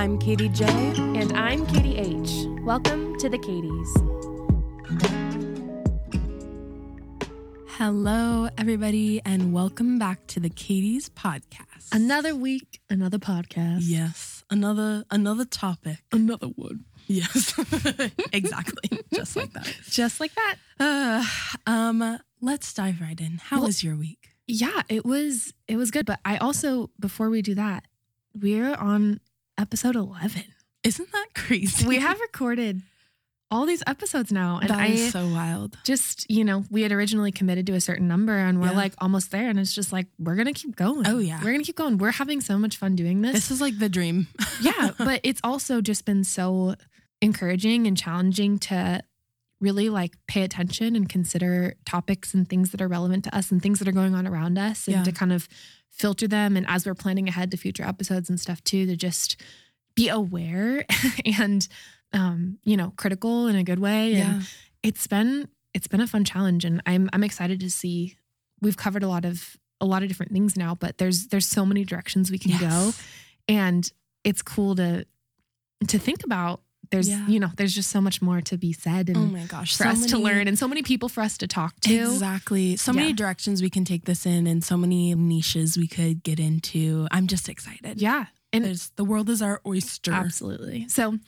I'm Katie J. And I'm Katie H. Welcome to the Katies. Hello, everybody, and welcome back to the Katie's podcast. Another week, another podcast. yes, another another topic. Another one. Yes, exactly, just like that. Just like that. Uh, um, let's dive right in. How Well- was your week? Yeah, it was it was good. But I also, before we do that, we're on episode eleven. Isn't that crazy? We have recorded all these episodes now. And That I so wild. just, you know, we had originally committed to a certain number and we're Yeah. like almost there. And it's just like, we're gonna keep going. Oh, yeah. We're gonna keep going. We're having so much fun doing this. This is like the dream. yeah, but it's also just been so encouraging and challenging to really like pay attention and consider topics and things that are relevant to us and things that are going on around us and Yeah. to kind of filter them. And as we're planning ahead to future episodes and stuff too to just be aware and um you know critical in a good way. And it's been it's been a fun challenge. And I'm I'm excited to see we've covered a lot of a lot of different things now but there's there's so many directions we can go. And it's cool to to think about there's Yeah. you know there's just so much more to be said and Oh my gosh, for so us to learn and so many people for us to talk to Exactly. So many directions we can take this in, and so many niches we could get into. I'm just excited. yeah and There's, the world is our oyster. absolutely so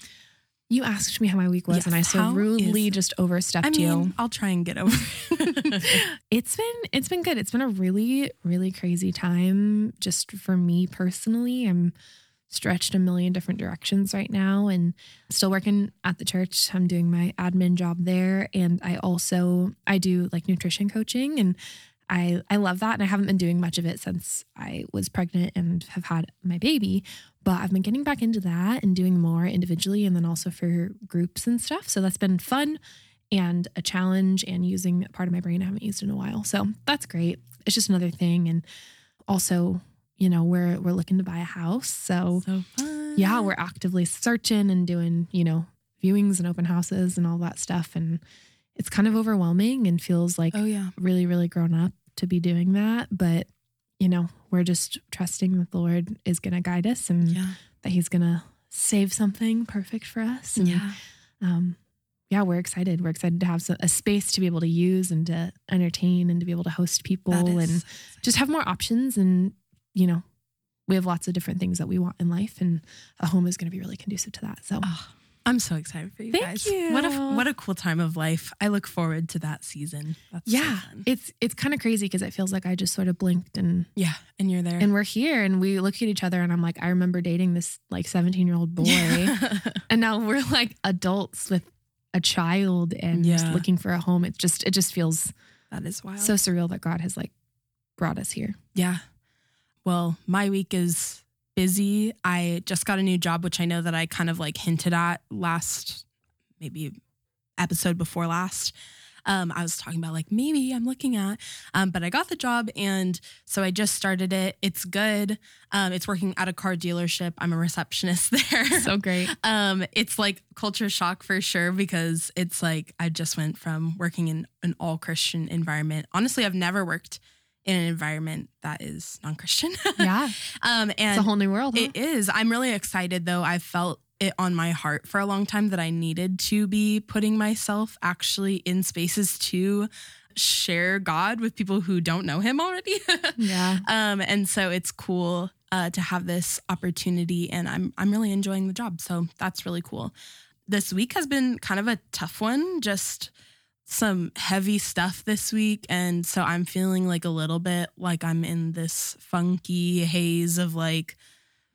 you asked me how my week was Yes, and i so rudely is- just overstepped I mean, you I'll try and get over. it. it's been it's been good. It's been a really really crazy time just for me personally. I'm stretched a million different directions right now and still working at the church. I'm doing my admin job there and I also I do like nutrition coaching and I I love that and I haven't been doing much of it since I was pregnant and have had my baby, but I've been getting back into that and doing more individually and then also for groups and stuff. So that's been fun and a challenge and using part of my brain I haven't used in a while. So that's great. It's just another thing. And also, you know, we're we're looking to buy a house. So so fun. yeah, we're actively searching and doing, you know, viewings and open houses and all that stuff. And it's kind of overwhelming and feels like Oh yeah. really, really grown up to be doing that. But, you know, we're just trusting that the Lord is gonna guide us and Yeah. that He's gonna save something perfect for us. And Yeah. um, yeah, we're excited. We're excited to have a space to be able to use and to entertain and to be able to host people and just have more options. And, you know, we have lots of different things that we want in life, and a home is going to be really conducive to that. So, Oh, I'm so excited for you Thank guys. What a you. what a cool time of life. I look forward to that season. That's yeah, fun. it's it's kind of crazy because it feels like I just sort of blinked and yeah, and you're there. and we're here and we look at each other and I'm like, I remember dating this like 17 year old boy, and now we're like adults with a child and Yeah. looking for a home. It just it just feels that is wild. so surreal that God has like brought us here. Yeah. Well, my week is busy. I just got a new job, which I know that I kind of like hinted at last, maybe episode before last. Um, I was talking about like maybe I'm looking at, um, but I got the job and so I just started it. It's good. Um, it's working at a car dealership. I'm a receptionist there. So great. um it's like culture shock for sure because it's like i just went from working in an all christian environment honestly i've never worked in an environment that is non-christian Yeah. um It's a whole new world. huh? it is i'm really excited though I've felt it on my heart for a long time that i needed to be putting myself actually in spaces to share god with people who don't know him already yeah. um, and so it's cool uh, to have this opportunity, and I'm I'm really enjoying the job. So that's really cool. This week has been kind of a tough one, just some heavy stuff this week, and so I'm feeling like a little bit like I'm in this funky haze of like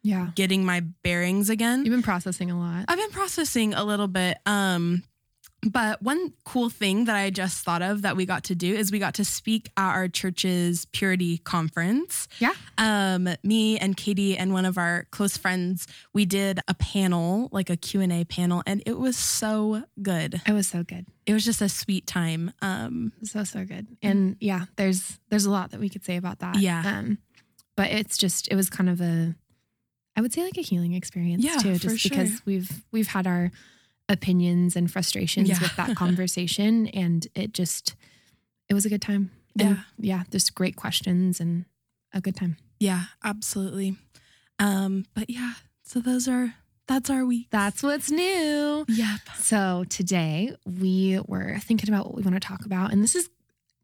Yeah. getting my bearings again. You've been processing a lot. I've been processing a little bit. Um, but one cool thing that I just thought of that we got to do is we got to speak at our church's purity conference. Yeah. Um, me and Katie and one of our close friends, we did a panel, like a Q&A panel, and it was so good. It was so good. It was just a sweet time. Um, So so good. And yeah, there's there's a lot that we could say about that. Yeah. Um but it's just it was kind of a I would say like a healing experience Yeah, too just sure. because we've we've had our opinions and frustrations Yeah. with that conversation and it just it was a good time. And Yeah. yeah, just great questions and a good time. yeah, absolutely. Um, but yeah, so those are That's our week. That's what's new. Yep. So today we were thinking about what we want to talk about. And this is,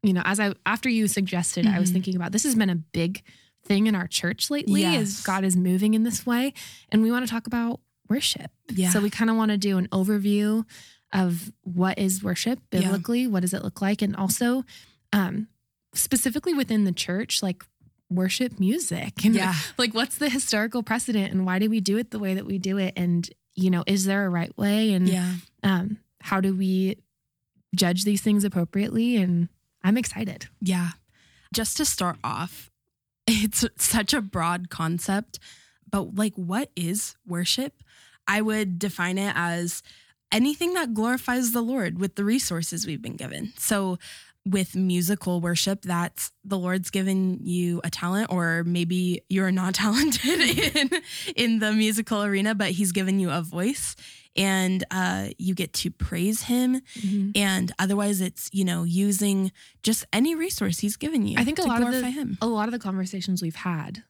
you know, as I after you suggested, I was Mhm. thinking about this has been a big thing in our church lately Yes. as God is moving in this way. And we want to talk about worship. Yeah. So we kind of want to do an overview of what is worship Yeah. biblically, what does it look like, and also um, specifically within the church, like worship music and Yeah. like what's the historical precedent and why do we do it the way that we do it and you know is there a right way and Yeah. um, how do we judge these things appropriately and i'm excited Yeah. Just to start off, it's such a broad concept, but like, what is worship? I would define it as anything that glorifies the Lord with the resources we've been given. So, with musical worship, that's the Lord's given you a talent, or maybe you're not talented in, in the musical arena, but He's given you a voice and uh, you get to praise Him. And otherwise it's you know using just any resource he's given you I think a to lot of the- him. a lot of the conversations we've had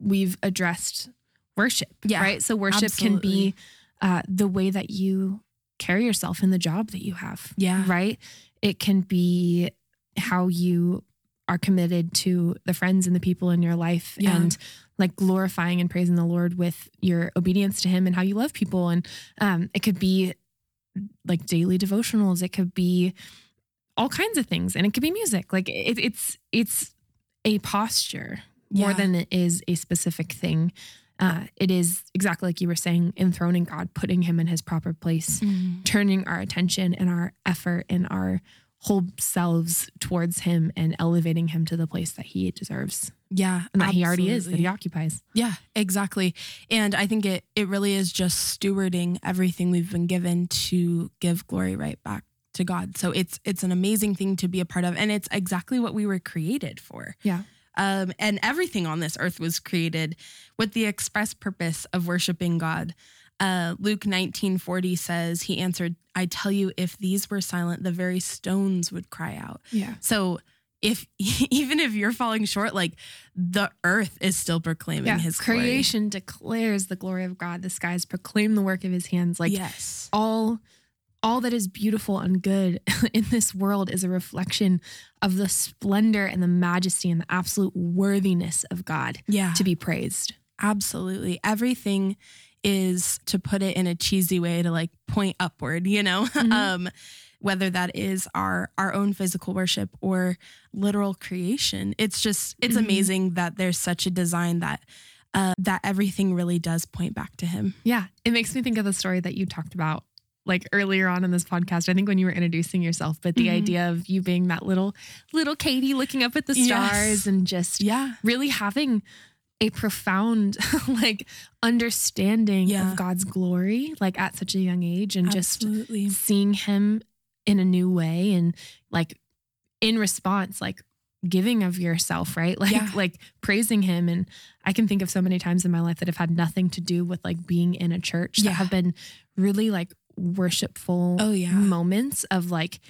we've addressed worship Yeah, right? So worship can be uh, the way that you carry yourself in the job that you have yeah. right? It can be how you are committed to the friends and the people in your life Yeah. and like glorifying and praising the lord with your obedience to him and how you love people. And um, it could be like daily devotionals. It could be all kinds of things. And it could be music. Like it, it's it's a posture more than it is a specific thing uh, it is exactly like you were saying enthroning god putting him in his proper place Mhm. turning our attention and our effort and our whole selves towards him and elevating him to the place that he deserves. Yeah and that he already is that he occupies. Yeah exactly. And i think it it really is just stewarding everything we've been given to give glory right back to god. So it's it's an amazing thing to be a part of and it's exactly what we were created for. Yeah. Um, and everything on this earth was created with the express purpose of worshiping God. Uh, Luke 19 40 says, He answered, I tell you, if these were silent, the very stones would cry out. yeah So if even if you're falling short, like the earth is still proclaiming yeah his glory. creation declares the glory of god the skies proclaim the work of his hands like yes. all all that is beautiful and good in this world is a reflection of the splendor and the majesty and the absolute worthiness of god Yeah. to be praised Absolutely. Everything is to put it in a cheesy way to like point upward, you know? Mhm. um whether that is our our own physical worship or literal creation. It's just it's Mhm. amazing that there's such a design that uh that everything really does point back to him. Yeah, it makes me think of the story that you talked about like earlier on in this podcast. I think when you were introducing yourself, but the Mhm. idea of you being that little little Katie looking up at the Yes. stars and just Yeah. really having a profound like understanding Yeah. of God's glory like at such a young age and just seeing him in a new way and like in response like giving of yourself right like Yeah. like praising him and i can think of so many times in my life that have had nothing to do with like being in a church Yeah. that have been really like worshipful Oh, yeah. moments of like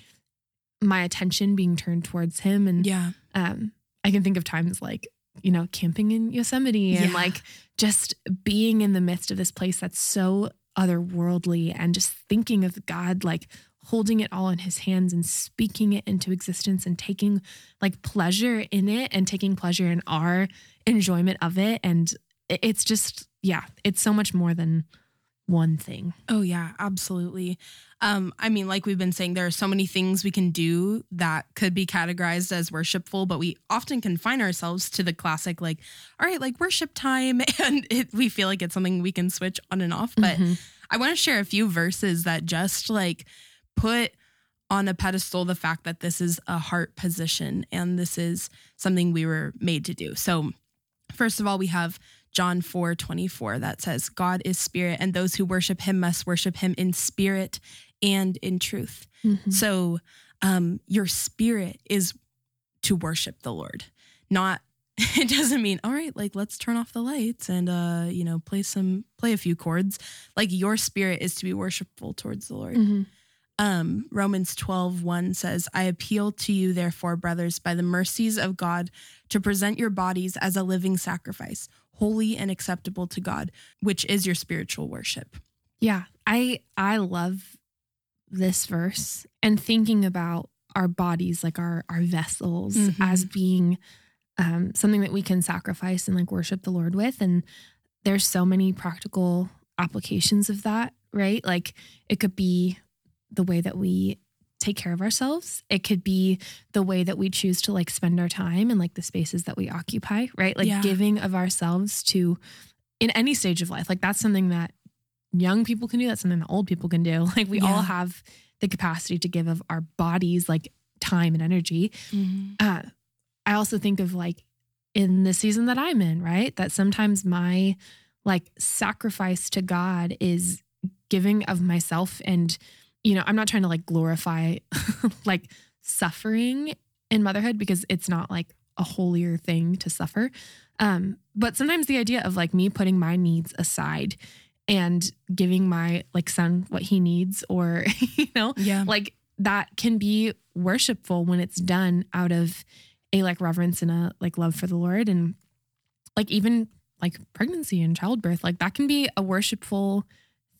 my attention being turned towards him and Yeah. um i can think of times like you know camping in yosemite and Yeah. like just being in the midst of this place that's so otherworldly and just thinking of god like holding it all in his hands and speaking it into existence and taking like pleasure in it and taking pleasure in our enjoyment of it and it's just yeah it's so much more than one thing Oh yeah, absolutely. Um, I mean, like we've been saying, there are so many things we can do that could be categorized as worshipful, but we often confine ourselves to the classic, like, all right, like worship time, and it, we feel like it's something we can switch on and off. But Mhm. I want to share a few verses that just like put on a pedestal the fact that this is a heart position and this is something we were made to do. So, first of all, we have John 4 24 that says, God is spirit, and those who worship him must worship him in spirit and in truth. Mhm. So, um, your spirit is to worship the Lord, not. It doesn't mean all right, like let's turn off the lights and uh, you know, play some play a few chords. Like your spirit is to be worshipful towards the Lord. Mhm. Um, Romans 12, 1 says, I appeal to you, therefore, brothers, by the mercies of God, to present your bodies as a living sacrifice, holy and acceptable to God, which is your spiritual worship. Yeah. I I love this verse and thinking about our bodies, like our our vessels, Mhm. as being um, something that we can sacrifice and like worship the Lord with. And there's so many practical applications of that, right? Like it could be the way that we take care of ourselves. It could be the way that we choose to like spend our time and like the spaces that we occupy, right? Like Yeah. giving of ourselves to in any stage of life. Like that's something that young people can do. That's something that old people can do. Like we all have the capacity to give of our bodies like time and energy. Uh, I also think of like in the season that I'm in, right? That sometimes my like sacrifice to God is giving of myself and you know, I'm not trying to like glorify like suffering in motherhood because it's not like a holier thing to suffer. Um, but sometimes the idea of like me putting my needs aside and giving my like son what he needs or you know, Yeah. like that can be worshipful when it's done out of a like reverence and a like love for the Lord and like even like pregnancy and childbirth like that can be a worshipful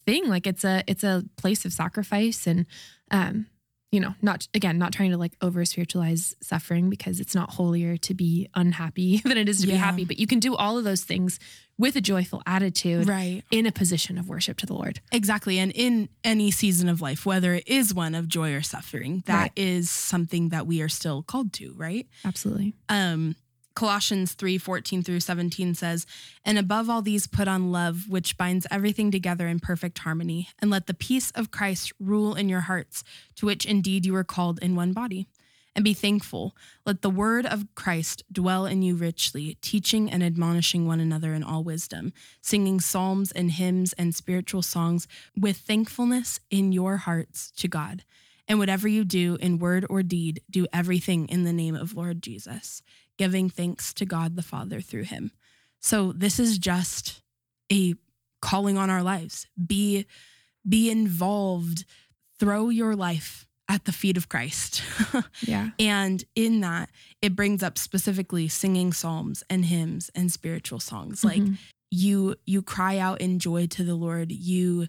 thing like it's a it's a place of sacrifice and um you know not again not trying to like over spiritualize suffering because it's not holier to be unhappy than it is to be happy but you can do all of those things with a joyful attitude Right. in a position of worship to the Lord Exactly. And in any season of life, whether it is one of joy or suffering, that Right. is something that we are still called to, right? absolutely um Colossians 3 14 through 17 says, And above all these, put on love, which binds everything together in perfect harmony, and let the peace of Christ rule in your hearts, to which indeed you are called in one body. And be thankful. Let the word of Christ dwell in you richly, teaching and admonishing one another in all wisdom, singing psalms and hymns and spiritual songs with thankfulness in your hearts to God. And whatever you do in word or deed, do everything in the name of Lord Jesus, giving thanks to God the Father through him. So this is just a calling on our lives. Be be involved. Throw your life at the feet of Christ. yeah and in that, it brings up specifically singing psalms and hymns and spiritual songs. Like Mhm. you you cry out in joy to the Lord. You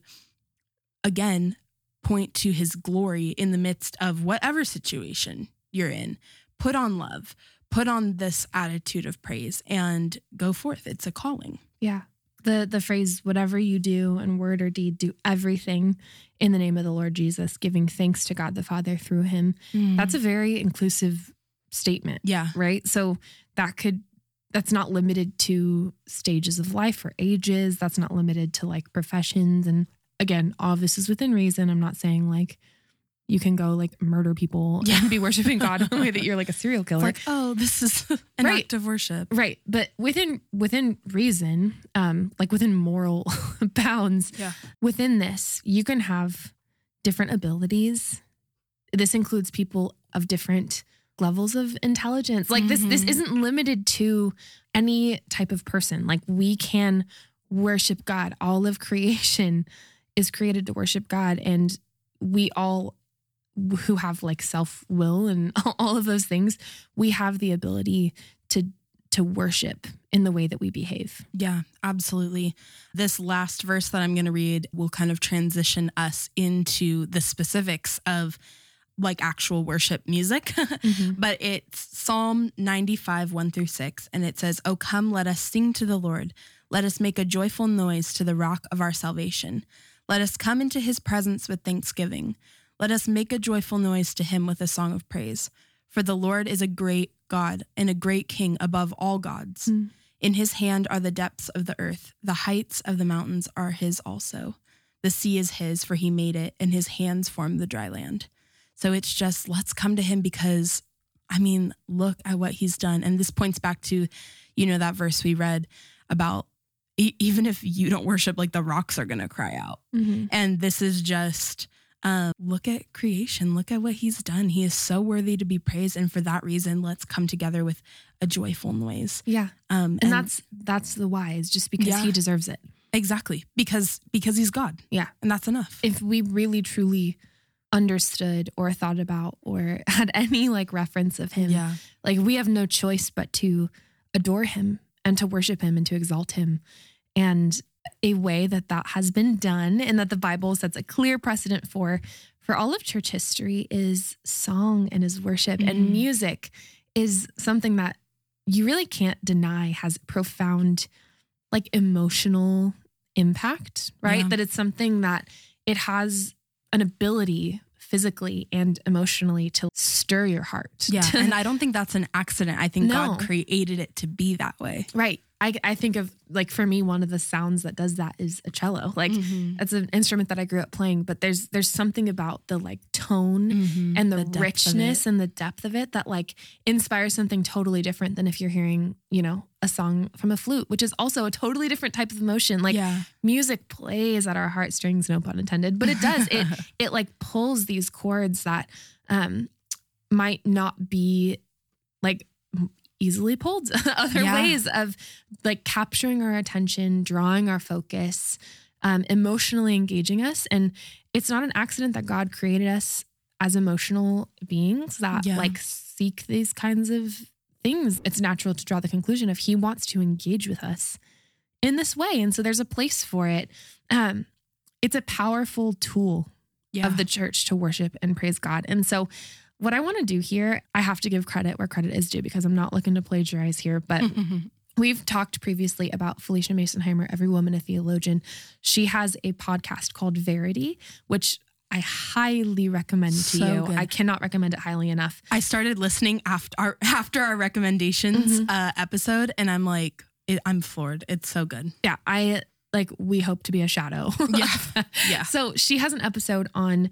again point to his glory in the midst of whatever situation you're in. Put on love. Put on this attitude of praise and go forth. It's a calling. Yeah. The the phrase whatever you do in word or deed do everything in the name of the Lord Jesus giving thanks to God the Father through him. Mm. That's a very inclusive statement, yeah. right? So that could that's not limited to stages of life or ages. That's not limited to like professions and again, all of this is within reason. I'm not saying like you can go like murder people Yeah. and be worshiping God in the way that you're like a serial killer. like, oh, this is an Right. act of worship. Right, but within within reason, um, like within moral bounds, Yeah. within this, you can have different abilities. This includes people of different levels of intelligence. Like this, this Mhm. isn't limited to any type of person. Like we can worship God. All of creation is created to worship God, and we all who have like self will and all of those things, we have the ability to to worship in the way that we behave. Yeah, absolutely. This last verse that I'm going to read will kind of transition us into the specifics of like actual worship music. Mm-hmm. but it's Psalm 95, 1 through 6. And it says, Oh, come, let us sing to the Lord. Let us make a joyful noise to the rock of our salvation. Let us come into his presence with thanksgiving. Let us make a joyful noise to him with a song of praise. For the Lord is a great God and a great King above all gods. Mm. In his hand are the depths of the earth, the heights of the mountains are his also. The sea is his, for he made it, and his hands formed the dry land. So it's just, let's come to him because, I mean, look at what he's done. And this points back to, you know, that verse we read about e- even if you don't worship, like the rocks are going to cry out. Mhm. And this is just um, look at creation, look at what he's done. He is so worthy to be praised. And for that reason, let's come together with a joyful noise. Yeah, Um, and, that's that's the why is just because Yeah. he deserves it. exactly because because he's God. Yeah. And that's enough. If we really truly understood or thought about or had any like reference of him. Yeah. Like we have no choice but to adore him and to worship him and to exalt him. And a way that that has been done and that the Bible sets a clear precedent for for all of church history is song and is worship and Mhm. music is something that you really can't deny has profound like emotional impact, right? Yeah. That it's something that it has an ability physically and emotionally to stir your heart. Yeah. And I don't think that's an accident. I think No. God created it to be that way. right. I, I think of like for me, one of the sounds that does that is a cello. Like Mhm. that's an instrument that I grew up playing, but there's there's something about the like tone Mhm. and the, of richness and the depth of it that like inspires something totally different than if you're hearing, you know, a song from a flute, which is also a totally different type of emotion. Like yeah. music plays at our heartstrings, no pun intended, but it does. it it like pulls these chords that um might not be like easily pulled other Yeah. ways of like capturing our attention, drawing our focus, um, emotionally engaging us. And it's not an accident that God created us as emotional beings that Yeah. like seek these kinds of things. It's natural to draw the conclusion of He wants to engage with us in this way. And so there's a place for it. Um, it's a powerful tool yeah. of the church to worship and praise God. And so, what I want to do here, I have to give credit where credit is due because I'm not looking to plagiarize here, but we've talked previously about Phylicia Masonheimer, Every Woman a Theologian. She has a podcast called Verity, which I highly recommend to So you. good. I cannot recommend it highly enough. I started listening after our after our recommendations Mhm. uh, episode, and I'm like, it, I'm floored. It's so good. Yeah, I like we hope to be a shadow. Yeah. Yeah. So she has an episode on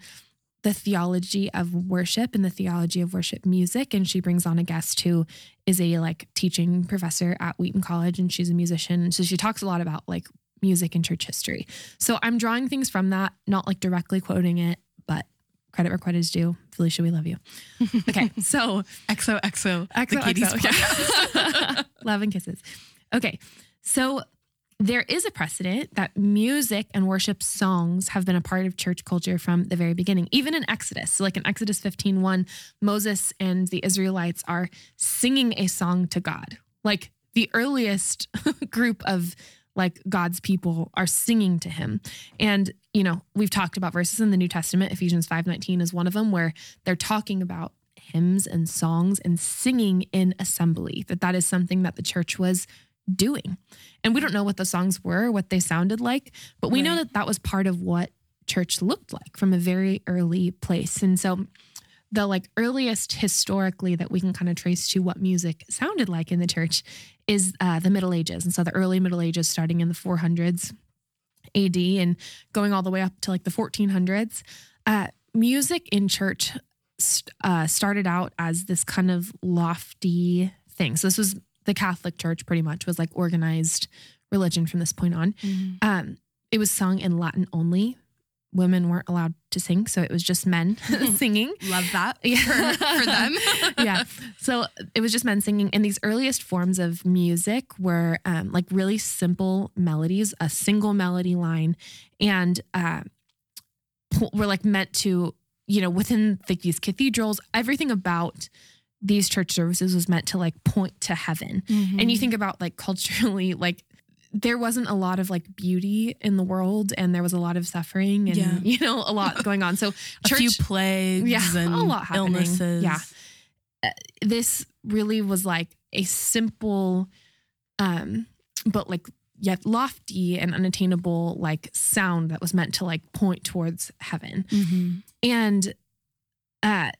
the theology of worship and the theology of worship music. And she brings on a guest who is a like teaching professor at Wheaton College and she's a musician. And so she talks a lot about like music and church history. So I'm drawing things from that, not like directly quoting it, but credit where credit is due. Phylicia, we love you. Okay. So XOXO. the XOXO, Katie's yeah. Love and kisses. Okay. So there is a precedent that music and worship songs have been a part of church culture from the very beginning. Even in Exodus, so like in Exodus 15:1, Moses and the Israelites are singing a song to God. Like the earliest group of like God's people are singing to him. And you know, we've talked about verses in the New Testament, Ephesians 5:19 is one of them where they're talking about hymns and songs and singing in assembly. That that is something that the church was doing. And we don't know what the songs were, what they sounded like, but we know that that was part of what church looked like from a very early place. And so the like earliest historically that we can kind of trace to what music sounded like in the church is uh, the Middle Ages. And so the early Middle Ages starting in the 400s AD and going all the way up to like the 1400s. Uh, music in church uh, started out as this kind of lofty thing. So this was the Catholic Church, pretty much was like organized religion from this point on. Mhm. Um, it was sung in Latin only. Women weren't allowed to sing, so it was just men singing. Love that Yeah. for, for them. yeah. So it was just men singing. And these earliest forms of music were um, like really simple melodies, a single melody line, and uh, were like meant to, you know, within like these cathedrals, everything about these church services was meant to like point to heaven. Mm-hmm. And you think about like culturally, like there wasn't a lot of like beauty in the world and there was a lot of suffering and, Yeah. you know, a lot going on. So a few plagues Yeah, and a lot happening. illnesses. Yeah. uh, this really was like a simple um but like yet lofty and unattainable like sound that was meant to like point towards heaven Mhm. and uh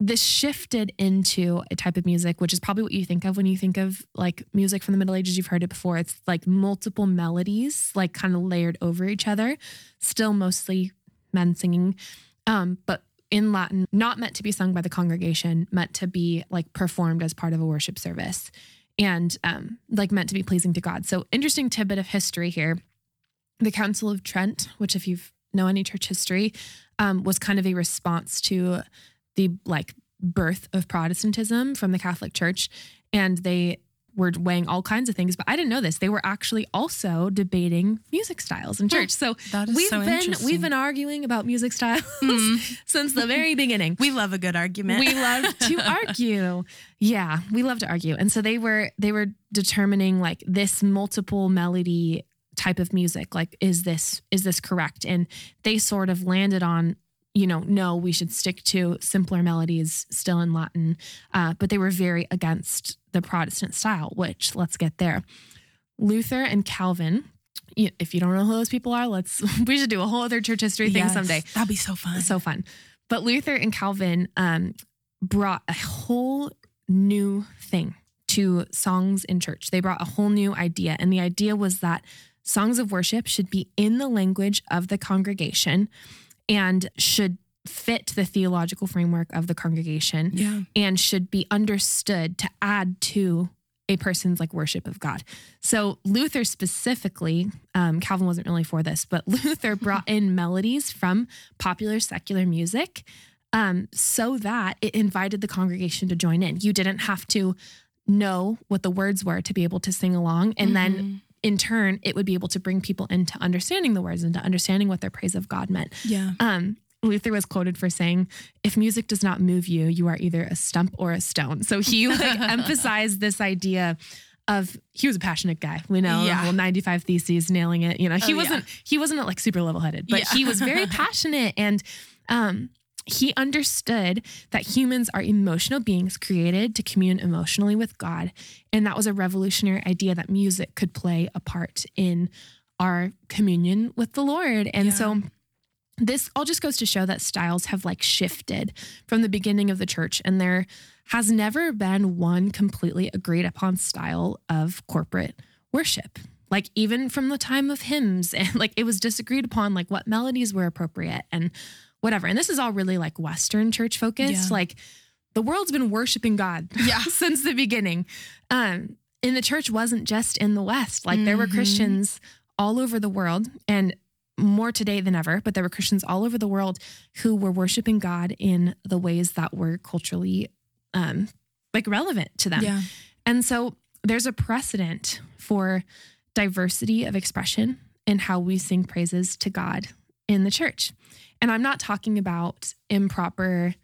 this shifted into a type of music which is probably what you think of when you think of like music from the middle ages you've heard it before it's like multiple melodies like kind of layered over each other still mostly men singing um but in Latin, not meant to be sung by the congregation, meant to be like performed as part of a worship service and um, like meant to be pleasing to God. So, interesting tidbit of history here. The Council of Trent, which, if you've know any church history, um, was kind of a response to the like birth of Protestantism from the Catholic Church. And they were weighing all kinds of things, but I didn't know this. They were actually also debating music styles in church. So we've so been we've been arguing about music styles mm-hmm. since the very beginning. We love a good argument. We love to argue. Yeah, we love to argue. And so they were they were determining like this multiple melody type of music like is this is this correct and they sort of landed on you know no we should stick to simpler melodies still in latin uh, but they were very against the protestant style which let's get there luther and calvin if you don't know who those people are let's we should do a whole other church history thing Yes, someday That'd be so fun. so fun. But Luther and Calvin um, brought a whole new thing to songs in church. They brought a whole new idea. And the idea was that songs of worship should be in the language of the congregation and should fit the theological framework of the congregation yeah. and should be understood to add to a person's like worship of God. So Luther specifically, um, Calvin wasn't really for this, but Luther brought in melodies from popular secular music um, so that it invited the congregation to join in. You didn't have to know what the words were to be able to sing along, and then Mhm. In turn, it would be able to bring people into understanding the words and to understanding what their praise of God meant. yeah. Um, Luther was quoted for saying, "If music does not move you, you are either a stump or a stone." So he like emphasized this idea of he was a passionate guy. We know, Yeah. well, ninety five theses, nailing it. You know, he Oh, wasn't he wasn't like super level headed, but Yeah. he was very passionate and um, he understood that humans are emotional beings created to commune emotionally with God, and that was a revolutionary idea that music could play a part in our communion with the Lord. And Yeah. so this all just goes to show that styles have like shifted from the beginning of the church and there has never been one completely agreed upon style of corporate worship like even from the time of hymns and like it was disagreed upon like what melodies were appropriate and whatever and this is all really like western church focused Yeah. like the world's been worshiping god Yeah. since the beginning um and the church wasn't just in the west like there were Mhm. christians all over the world and more today than ever, but there were Christians all over the world who were worshiping God in the ways that were culturally um like relevant to them. Yeah. And so there's a precedent for diversity of expression in how we sing praises to God in the church. And I'm not talking about improper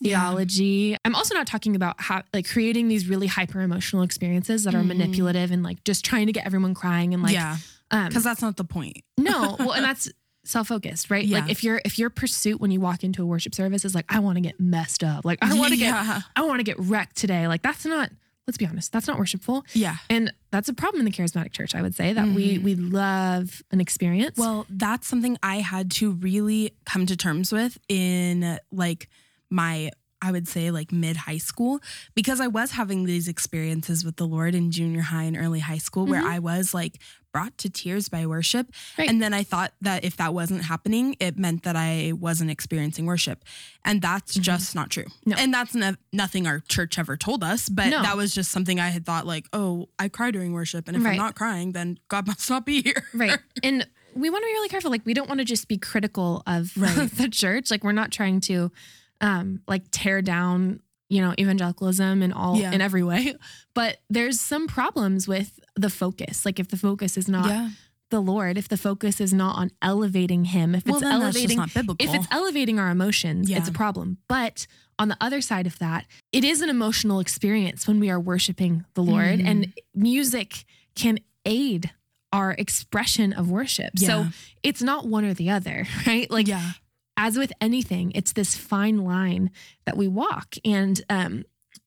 Yeah. theology. I'm also not talking about how like creating these really hyper emotional experiences that are Mhm. manipulative and like just trying to get everyone crying and like yeah. um Because that's not the point. no, well, and that's self-focused, right? Yeah. Like if your if your pursuit when you walk into a worship service is like, I want to get messed up, like I want to get I want to get wrecked today. Like that's not. Let's be honest, that's not worshipful, Yeah. and that's a problem in the charismatic church. I would say that we Mhm. we love an experience. Well, that's something I had to really come to terms with in like my I would say like mid high school because I was having these experiences with the Lord in junior high and early high school where Mhm. I was like brought to tears by worship. Right. And then I thought that if that wasn't happening, it meant that I wasn't experiencing worship. And that's Mhm. just not true. No. And that's no, nothing our church ever told us, but No. that was just something I had thought like, oh, I cry during worship. And if Right. I'm not crying, then God must not be here. right, and we want to be really careful. Like we don't want to just be critical of Right. the church. Like we're not trying to, um, like tear down you know evangelicalism in all Yeah. in every way. But there's some problems with the focus. Like if the focus is not yeah. the Lord, if the focus is not on elevating Him, if Well, it's then that's just elevating not biblical. if it's elevating our emotions, Yeah. it's a problem. But on the other side of that, it is an emotional experience when we are worshiping the Lord, Mhm. and music can aid our expression of worship. So it's not one or the other, right? Like yeah. As with anything, it's this fine line that we walk. And um,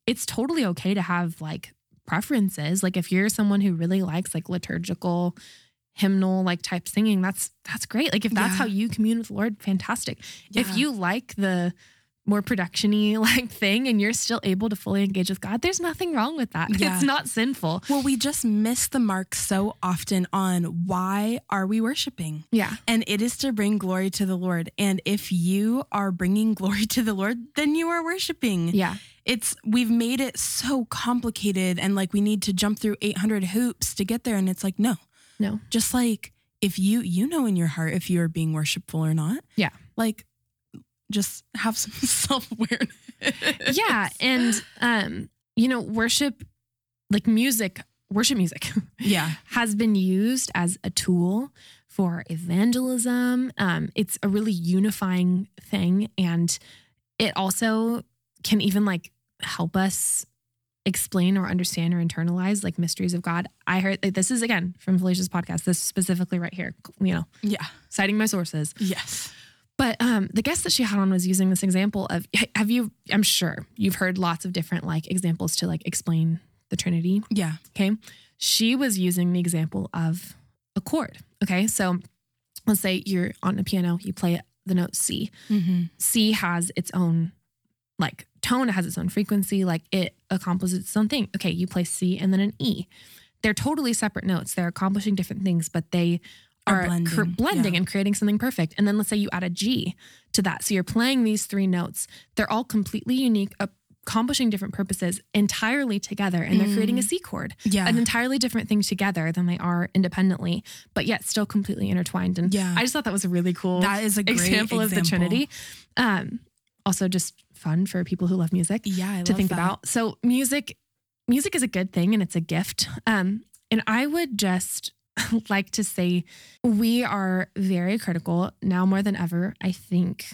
it's totally okay to have like preferences. Like if you're someone who really likes like liturgical, hymnal like type singing, that's that's great. Like if that's Yeah. how you commune with the Lord, fantastic. Yeah. If you like the more production-y like thing and you're still able to fully engage with God, there's nothing wrong with that. Yeah. It's not sinful. Well, we just miss the mark so often on why are we worshiping? Yeah. And it is to bring glory to the Lord. And if you are bringing glory to the Lord, then you are worshiping. Yeah. It's we've made it so complicated and like we need to jump through 800 hoops to get there and it's like no. No. Just like if you you know in your heart if you are being worshipful or not. Yeah. Like just have some self-awareness. yeah and um you know worship like music worship music Yeah. has been used as a tool for evangelism. Um, it's a really unifying thing. And it also can even like help us explain or understand or internalize like mysteries of God. I heard like, this is again from Phylicia's podcast, this specifically right here, you know, Yeah. citing my sources. Yes. But um, the guest that she had on was using this example of have you, I'm sure you've heard lots of different like examples to like explain the Trinity. Yeah. Okay. She was using the example of a chord. Okay. So let's say you're on a piano, you play the note C. Mm-hmm. C has its own like tone, it has its own frequency, like it accomplishes its own thing. Okay. You play C and then an E. They're totally separate notes. They're accomplishing different things, but they Are blending, cr- blending yeah. and creating something perfect. And then let's say you add a G to that. So you're playing these three notes. They're all completely unique, accomplishing different purposes entirely together, and they're creating a C chord Yeah. an entirely different thing together than they are independently, but yet still completely intertwined. And Yeah. I just thought that was a really cool that is a great example, of the Trinity. Um, also, just fun for people who love music Yeah. I to think that. about. So, music, music is a good thing and it's a gift. Um, and I would just like to say we are very critical now more than ever. I think.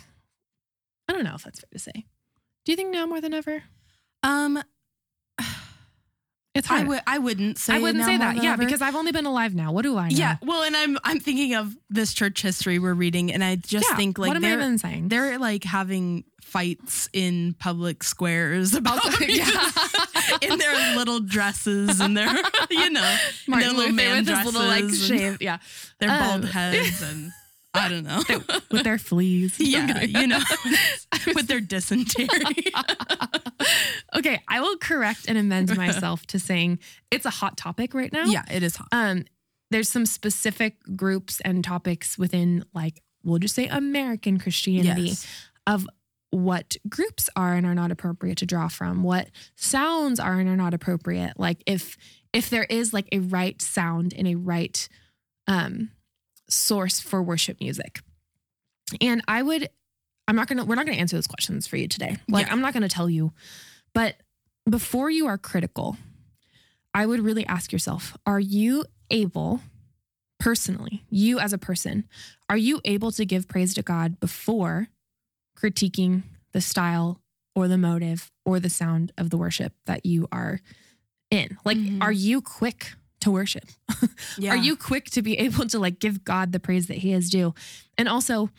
I don't know if that's fair to say. Do you think now more than ever? Um, It's I hard. would. I wouldn't say. I wouldn't say that. Yeah, ever. because I've only been alive now. What do I know? Yeah. Well, and I'm I'm thinking of this church history we're reading, and I just Yeah, think like what am I they're even saying? they're like having fights in public squares about yeah. in their little dresses and their you know Martin their little Luther man with dresses, little like shave, yeah, their bald Um, heads, and I don't know. with their fleas. yeah, you know, with their dysentery. okay, I will correct and amend myself to saying it's a hot topic right now. yeah, it is hot. Um, there's some specific groups and topics within, like, we'll just say American Christianity Yes. of what groups are and are not appropriate to draw from, what sounds are and are not appropriate. Like if if there is like a right sound and a right um source for worship music. And I would I'm not gonna we're not gonna answer those questions for you today. Like Yeah. I'm not gonna tell you, but before you are critical, I would really ask yourself, are you able personally, you as a person, are you able to give praise to God before critiquing the style or the motive or the sound of the worship that you are in? Like, Mhm. are you quick to worship? Yeah. Are you quick to be able to like give God the praise that he is due? And also,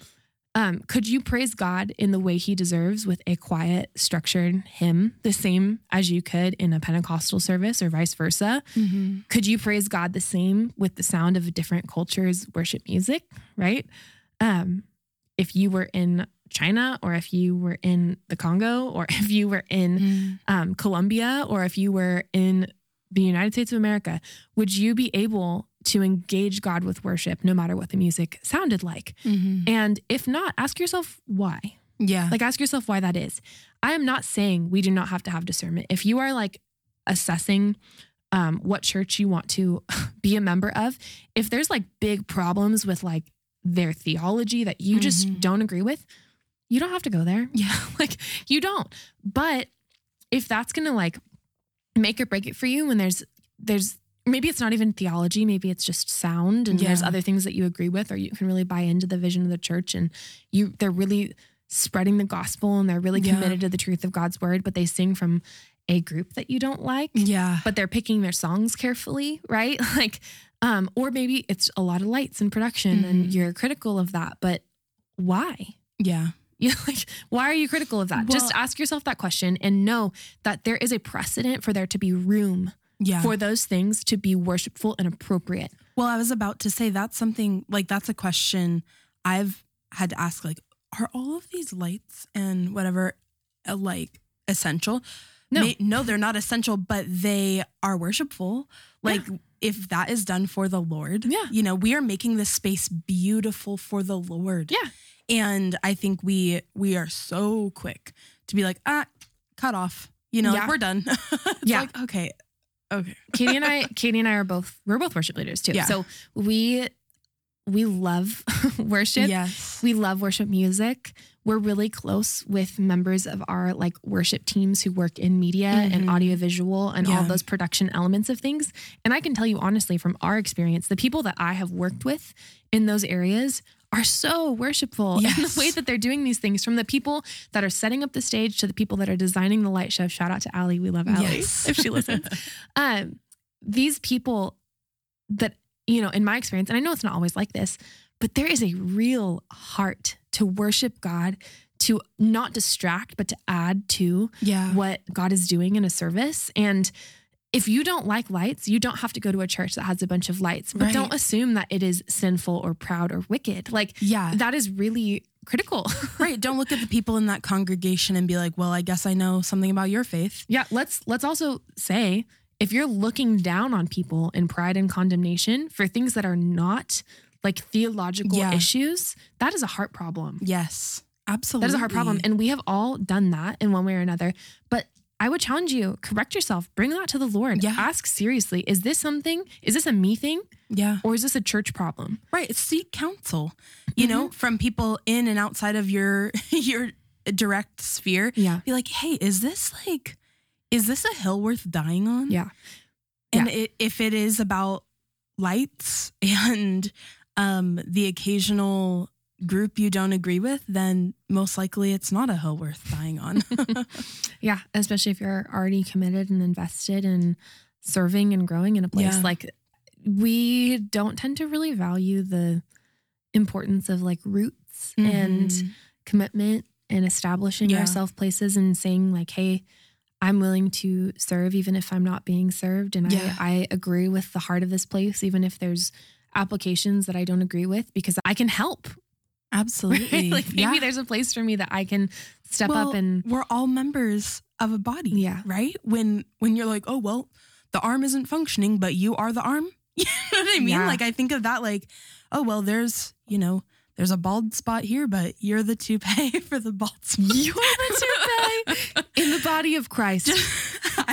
um, could you praise God in the way he deserves with a quiet, structured hymn, the same as you could in a Pentecostal service or vice versa? Mhm. Could you praise God the same with the sound of a different culture's worship music? Right? Um, if you were in China, or if you were in the Congo, or if you were in Mhm. um, Colombia, or if you were in the United States of America, would you be able to engage God with worship no matter what the music sounded like? Mhm. And if not, ask yourself why. Yeah. Like, ask yourself why that is. I am not saying we do not have to have discernment. If you are like assessing um, what church you want to be a member of, if there's like big problems with like their theology that you just Mhm. don't agree with, you don't have to go there. Yeah. like you don't. But if that's gonna like make or break it for you when there's there's maybe it's not even theology, maybe it's just sound and there's other things that you agree with or you can really buy into the vision of the church and you they're really spreading the gospel and they're really Yeah. committed to the truth of God's word, but they sing from a group that you don't like yeah. but they're picking their songs carefully, right? Like, um, or maybe it's a lot of lights in production and Mhm. you're critical of that, but why? Yeah. You know, like, why are you critical of that? Just ask yourself that question and know that there is a precedent for there to be room Yeah. for those things to be worshipful and appropriate. Well, I was about to say that's something like that's a question I've had to ask. Like, are all of these lights and whatever uh, like essential? No. May- no, they're not essential, but they are worshipful. Like, if that is done for the Lord, Yeah. you know, we are making this space beautiful for the Lord. Yeah. And I think we we are so quick to be like, ah, cut off. You know, like, we're done. it's Yeah. like okay, okay, Katie and I, Katie and I are both we're both worship leaders too. Yeah. So we we love worship. Yes. We love worship music. We're really close with members of our like worship teams who work in media and Mhm. audiovisual and all those production elements of things. And I can tell you honestly from our experience, the people that I have worked with in those areas are so worshipful in the way that they're doing these things from the people that are setting up the stage to the people that are designing the light show. Shout out to Allie. We love Allie Yes. if she listens. um, these people that, you know, in my experience, and I know it's not always like this, but there is a real heart to worship God, to not distract, but to add to Yeah. what God is doing in a service. And if you don't like lights, you don't have to go to a church that has a bunch of lights, but Right. don't assume that it is sinful or proud or wicked. Like Yeah. that is really critical. right. Don't look at the people in that congregation and be like, well, I guess I know something about your faith. Yeah, let's let's also say if you're looking down on people in pride and condemnation for things that are not like theological Yeah. issues, that is a heart problem. Yes. Absolutely. That is a hard problem. And we have all done that in one way or another. But I would challenge you, correct yourself, bring that to the Lord. Yeah. Ask seriously, is this something? Is this a me thing yeah. or is this a church problem? Right. Seek counsel, you know, from people in and outside of your your direct sphere. Yeah. Be like, hey, is this like, is this a hill worth dying on? Yeah. And it, if it is about lights and um, the occasional group you don't agree with, then most likely it's not a hill worth dying on. Yeah. Especially if you're already committed and invested in serving and growing in a place. Yeah. Like we don't tend to really value the importance of like roots and Mhm. commitment and establishing Yeah. ourselves places and saying like, hey, I'm willing to serve even if I'm not being served. And Yeah. I, I agree with the heart of this place, even if there's applications that I don't agree with, because I can help. absolutely. like maybe yeah. there's a place for me that I can step Well, up and we're all members of a body. Yeah. Right? When when you're like, oh well, the arm isn't functioning, but you are the arm. You know what I mean? Yeah. Like I think of that like, oh well, there's, you know, there's a bald spot here, but you're the toupee for the bald spot. You're the toupee in the body of Christ.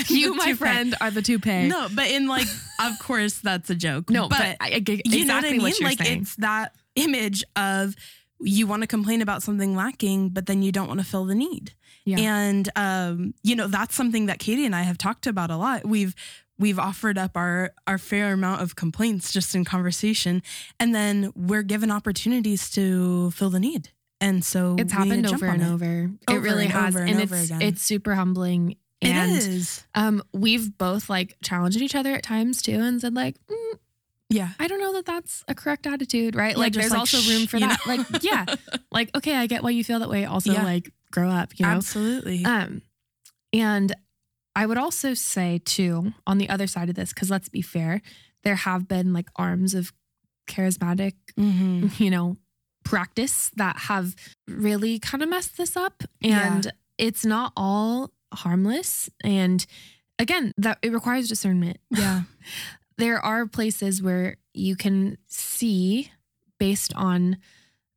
You, my toupee. friend, are the toupee. No, but in like, of course, that's a joke. no, but, but, I, I get you know what I mean? what like saying. it's that image of you want to complain about something lacking, but then you don't want to fill the need. Yeah. And um, you know, that's something that Katie and I have talked about a lot. We've we've offered up our our fair amount of complaints just in conversation, and then we're given opportunities to fill the need. And so It's happened over and it. over. It really and has, and, and it's again. it's super humbling. It And is. um, we've both like challenged each other at times too, and said like, mm, Yeah. I don't know that that's a correct attitude, right? Yeah, like, there's like, also room for that. know? Like, yeah, like okay, I get why you feel that way. Also, Yeah. like, grow up, you know. Absolutely. Um, and I would also say too, on the other side of this, because let's be fair, there have been like arms of charismatic, hmm you know, practice that have really kind of messed this up. Yeah. And it's not all harmless. And again, that it requires discernment. Yeah. There are places where you can see based on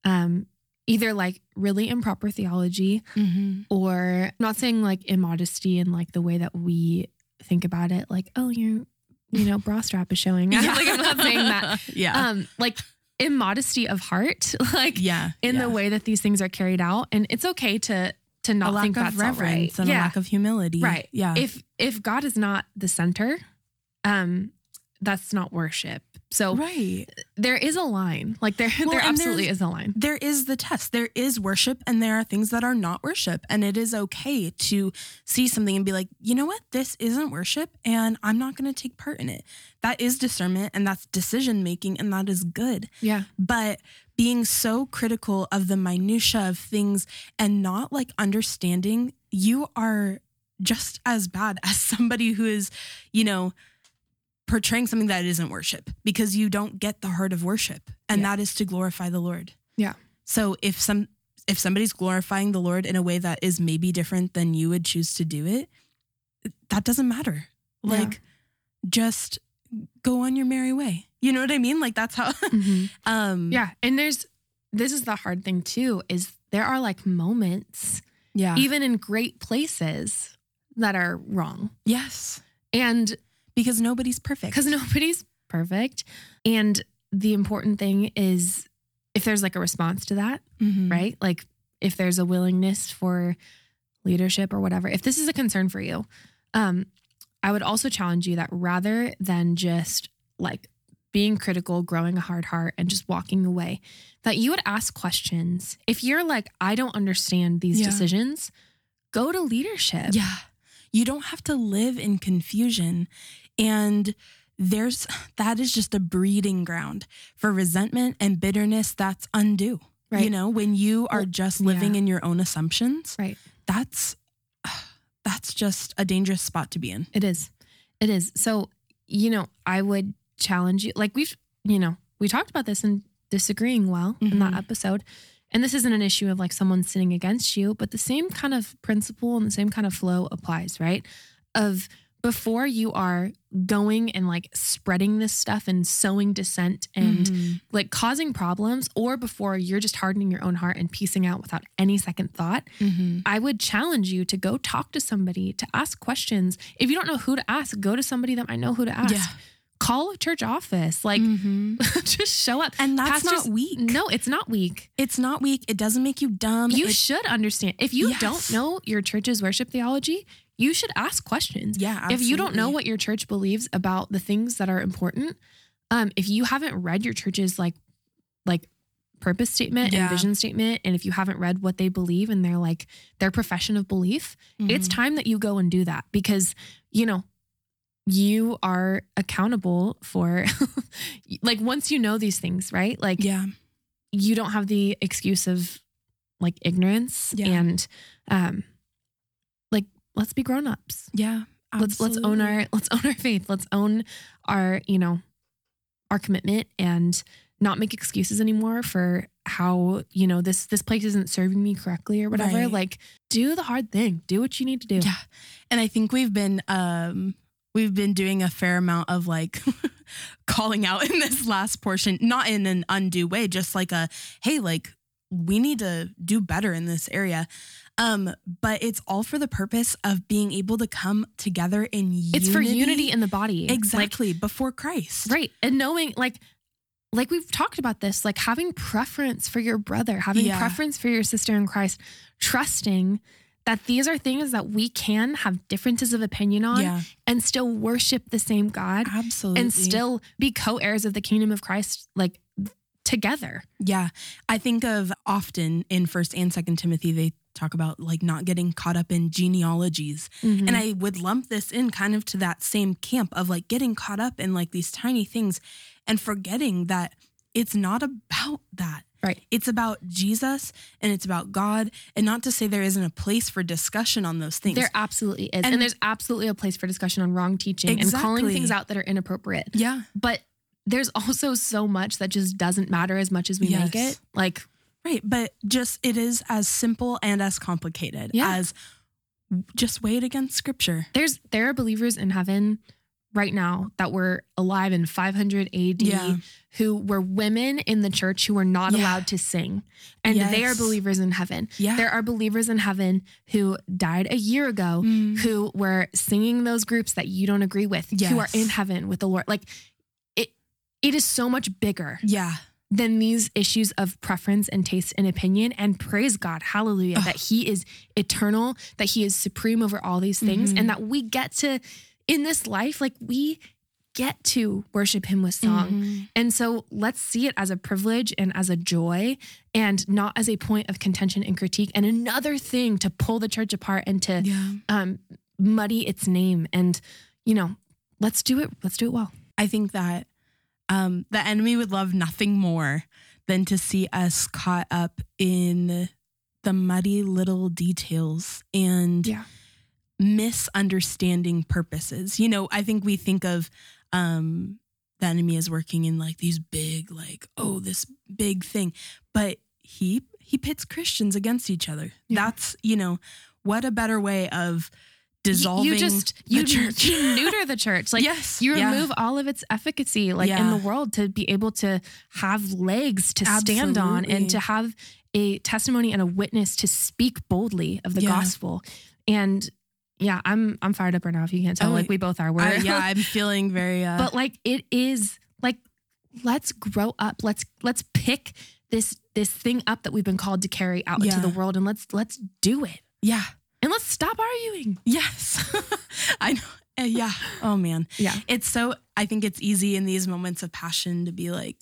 um either like really improper theology hmm or not saying like immodesty in like the way that we think about it like oh your you know bra strap is showing Yeah. like i'm not saying that yeah. um like immodesty of heart like yeah. in yeah. the way that these things are carried out and it's okay to to a not lack think of that's right reverence and yeah a lack of humility. right Yeah. if if god is not the center um that's not worship so right. there is a line like there Well, there absolutely is a line There is the test. There is worship and there are things that are not worship. And it is okay to see something and be like, you know what? This isn't worship and I'm not going to take part in it. That is discernment and that's decision making and that is good. yeah But being so critical of the minutia of things and not like understanding you are just as bad as somebody who is, you know, portraying something that isn't worship because you don't get the heart of worship and Yeah. that is to glorify the Lord. Yeah. So if some if somebody's glorifying the Lord in a way that is maybe different than you would choose to do it, that doesn't matter. Yeah. Like just go on your merry way. You know what I mean? Like that's how Mhm. um Yeah. And there's, this is the hard thing too, is there are like moments, yeah. even in great places, that are wrong. yes. And Because nobody's perfect. because nobody's perfect. And the important thing is if there's like a response to that, Mhm. right? Like if there's a willingness for leadership or whatever, if this is a concern for you, um, I would also challenge you that rather than just like being critical, growing a hard heart, and just walking away, that you would ask questions. If you're like, I don't understand these Yeah. decisions, go to leadership. Yeah. You don't have to live in confusion. And there's that is just a breeding ground for resentment and bitterness that's undue. Right. You know, when you are just living yeah. in your own assumptions, Right. that's that's just a dangerous spot to be in. It is. It is. So, you know, I would challenge you. Like we've, you know, we talked about this in disagreeing well in that Mhm. episode. And this isn't an issue of like someone sinning against you, but the same kind of principle and the same kind of flow applies, right? Of before you are going and like spreading this stuff and sowing dissent and Mhm. like causing problems, or before you're just hardening your own heart and piecing out without any second thought, Mhm. I would challenge you to go talk to somebody, to ask questions. If you don't know who to ask, go to somebody that might know who to ask. Yeah. Call a church office. Like, Mhm. just show up. and that's Pastors- not weak. No, it's not weak. It's not weak. It doesn't make you dumb. You It- should understand. If you Yes. don't know your church's worship theology, you should ask questions. yeah. If you don't know what your church believes about the things that are important, um, if you haven't read your church's like like purpose statement Yeah. and vision statement, and if you haven't read what they believe and their like their profession of belief, it's Mhm. time that you go and do that because you know you are accountable for like once you know these things right like yeah. you don't have the excuse of like ignorance Yeah. and um let's be grown-ups Yeah. let's let's own our let's own our faith let's own our you know our commitment and not make excuses anymore for how you know this this place isn't serving me correctly or whatever Right. like do the hard thing do what you need to do Yeah. And I think we've been um we've been doing a fair amount of like calling out in this last portion, not in an undue way, just like a hey, like we need to do better in this area. Um, but it's all for the purpose of being able to come together in unity. it's for unity in the body Like, exactly before Christ. right and knowing like like we've talked about this like having preference for your brother having Yeah. preference for your sister in christ trusting that these are things that we can have differences of opinion on Yeah, and still worship the same god absolutely. and still be co-heirs of the kingdom of christ like together Yeah. I think of often in first and second Timothy, they talk about like not getting caught up in genealogies. Mm-hmm. And I would lump this in kind of to that same camp of like getting caught up in like these tiny things and forgetting that it's not about that. Right. It's about Jesus and it's about God. And not to say there isn't a place for discussion on those things. there absolutely is and, And- there's absolutely a place for discussion on wrong teaching and calling things out that are inappropriate yeah. but there's also so much that just doesn't matter as much as we make it like Right. But just it is as simple and as complicated Yeah. as just weigh it against scripture. there's there are believers in heaven right now that were alive in 500 AD Yeah. who were women in the church who were not Yeah. allowed to sing and they are believers in heaven Yeah. there are believers in heaven who died a year ago Mm. who were singing those groups that you don't agree with who are in heaven with the Lord like it it is so much bigger Yeah. Than these issues of preference and taste and opinion. And praise God, hallelujah, that He is eternal, that He is supreme over all these things, Mhm. and that we get to, in this life, like we get to worship Him with song. Mhm. And so let's see it as a privilege and as a joy and not as a point of contention and critique and another thing to pull the church apart and to Yeah. um, muddy its name. And, you know, let's do it. Let's do it well. I think that um, the enemy would love nothing more than to see us caught up in the muddy little details and Yeah. misunderstanding purposes. You know, I think we think of um, the enemy as working in like these big, like, oh, this big thing, but he he pits Christians against each other. Yeah. That's you know, what a better way of dissolving you just the you, church. you neuter the church like yes, you yeah. remove all of its efficacy like in the world to be able to have legs to stand on and to have a testimony and a witness to speak boldly of the Yeah. gospel and yeah i'm i'm fired up right now if you can't tell Oh, like we both are we're I- yeah, I'm feeling very. Uh, but like it is like let's grow up. Let's let's pick this this thing up that we've been called to carry out into the world and let's let's do it. Yeah. And let's stop arguing. Yes. I know. Uh, yeah. Oh man. Yeah. It's so I think it's easy in these moments of passion to be like,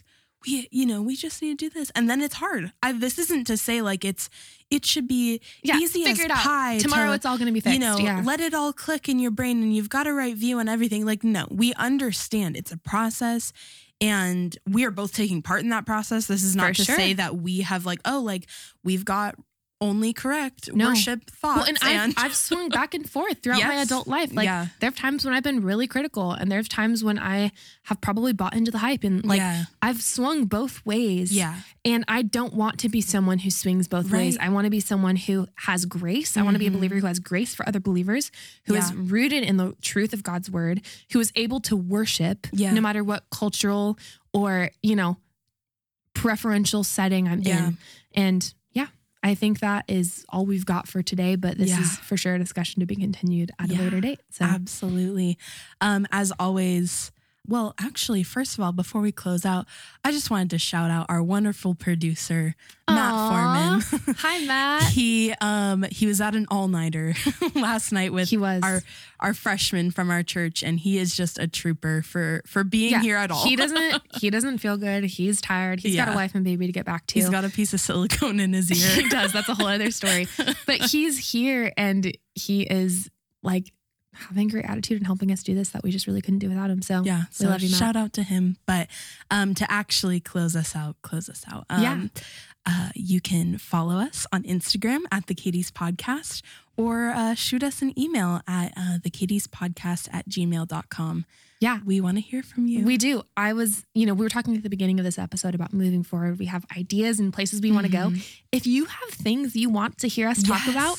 we you know, we just need to do this. And then it's hard. I this isn't to say like it's it should be Yeah. easy as figure it out. pie. Tomorrow to, it's all gonna be fixed. you know, yeah. let it all click in your brain and you've got a right view and everything. Like, no, we understand it's a process and we are both taking part in that process. This is not For to sure. say that we have like, oh, like we've got only correct No. worship thoughts. well, and I've, I've swung back and forth throughout my adult life. Like Yeah. there have times when I've been really critical, and there's times when I have probably bought into the hype, and like yeah. I've swung both ways. Yeah. And I don't want to be someone who swings both ways. I want to be someone who has grace. I want to be a Mhm. believer who has grace for other believers, who is Yeah. rooted in the truth of God's word, who is able to worship Yeah. no matter what cultural or, you know, preferential setting I'm in. And I think that is all we've got for today, but this Yeah. is for sure a discussion to be continued at a later date. So Absolutely. Um, as always, well, actually, first of all, before we close out, I just wanted to shout out our wonderful producer, Matt Aw. Foreman. Hi Matt. he um he was at an all nighter last night with He was our our freshman from our church, and he is just a trooper for for being Yeah, here at all. He doesn't he doesn't feel good. He's tired. He's got a wife and baby to get back to. He's got a piece of silicone in his ear. he does. That's a whole other story. But he's here and he is like having great attitude and helping us do this that we just really couldn't do without him. So Yeah, we so love you, Matt. shout out to him. But um, to actually close us out, close us out. Um, Yeah. Uh, you can follow us on Instagram at the Katies Podcast or uh, shoot us an email at uh, the Katies Podcast at gmail.com. Yeah. We want to hear from you. We do. I was, you know, we were talking at the beginning of this episode about moving forward. We have ideas and places we want to go. If you have things you want to hear us talk Yes. about,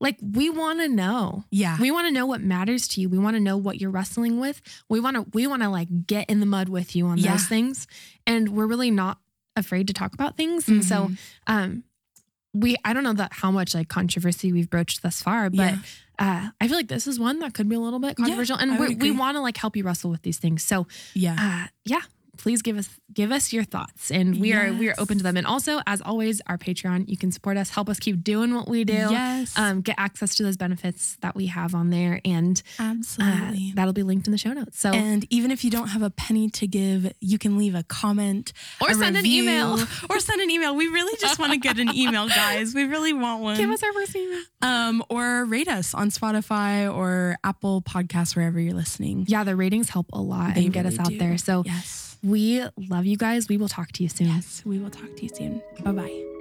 like we want to know. Yeah. We want to know what matters to you. We want to know what you're wrestling with. We want to we want to like get in the mud with you on Yeah. those things. And we're really not afraid to talk about things. And so Mhm. um we I don't know that how much like controversy we've broached thus far, but Yeah. uh I feel like this is one that could be a little bit controversial. I and we're, we want to like help you wrestle with these things. So yeah. uh yeah please give us give us your thoughts and we are we are open to them and also as always our patreon you can support us help us keep doing what we do Yes. um, get access to those benefits that we have on there and uh, Absolutely. that'll be linked in the show notes so and even if you don't have a penny to give, you can leave a comment or a send an email or send an email. We really just want to get an email, guys. We really want one. give us our first email um, or rate us on Spotify or Apple Podcasts, wherever you're listening. yeah the ratings help a lot They and get us out do. there so Yes. We love you guys we will talk to you soon Yes. We will talk to you soon. Bye bye.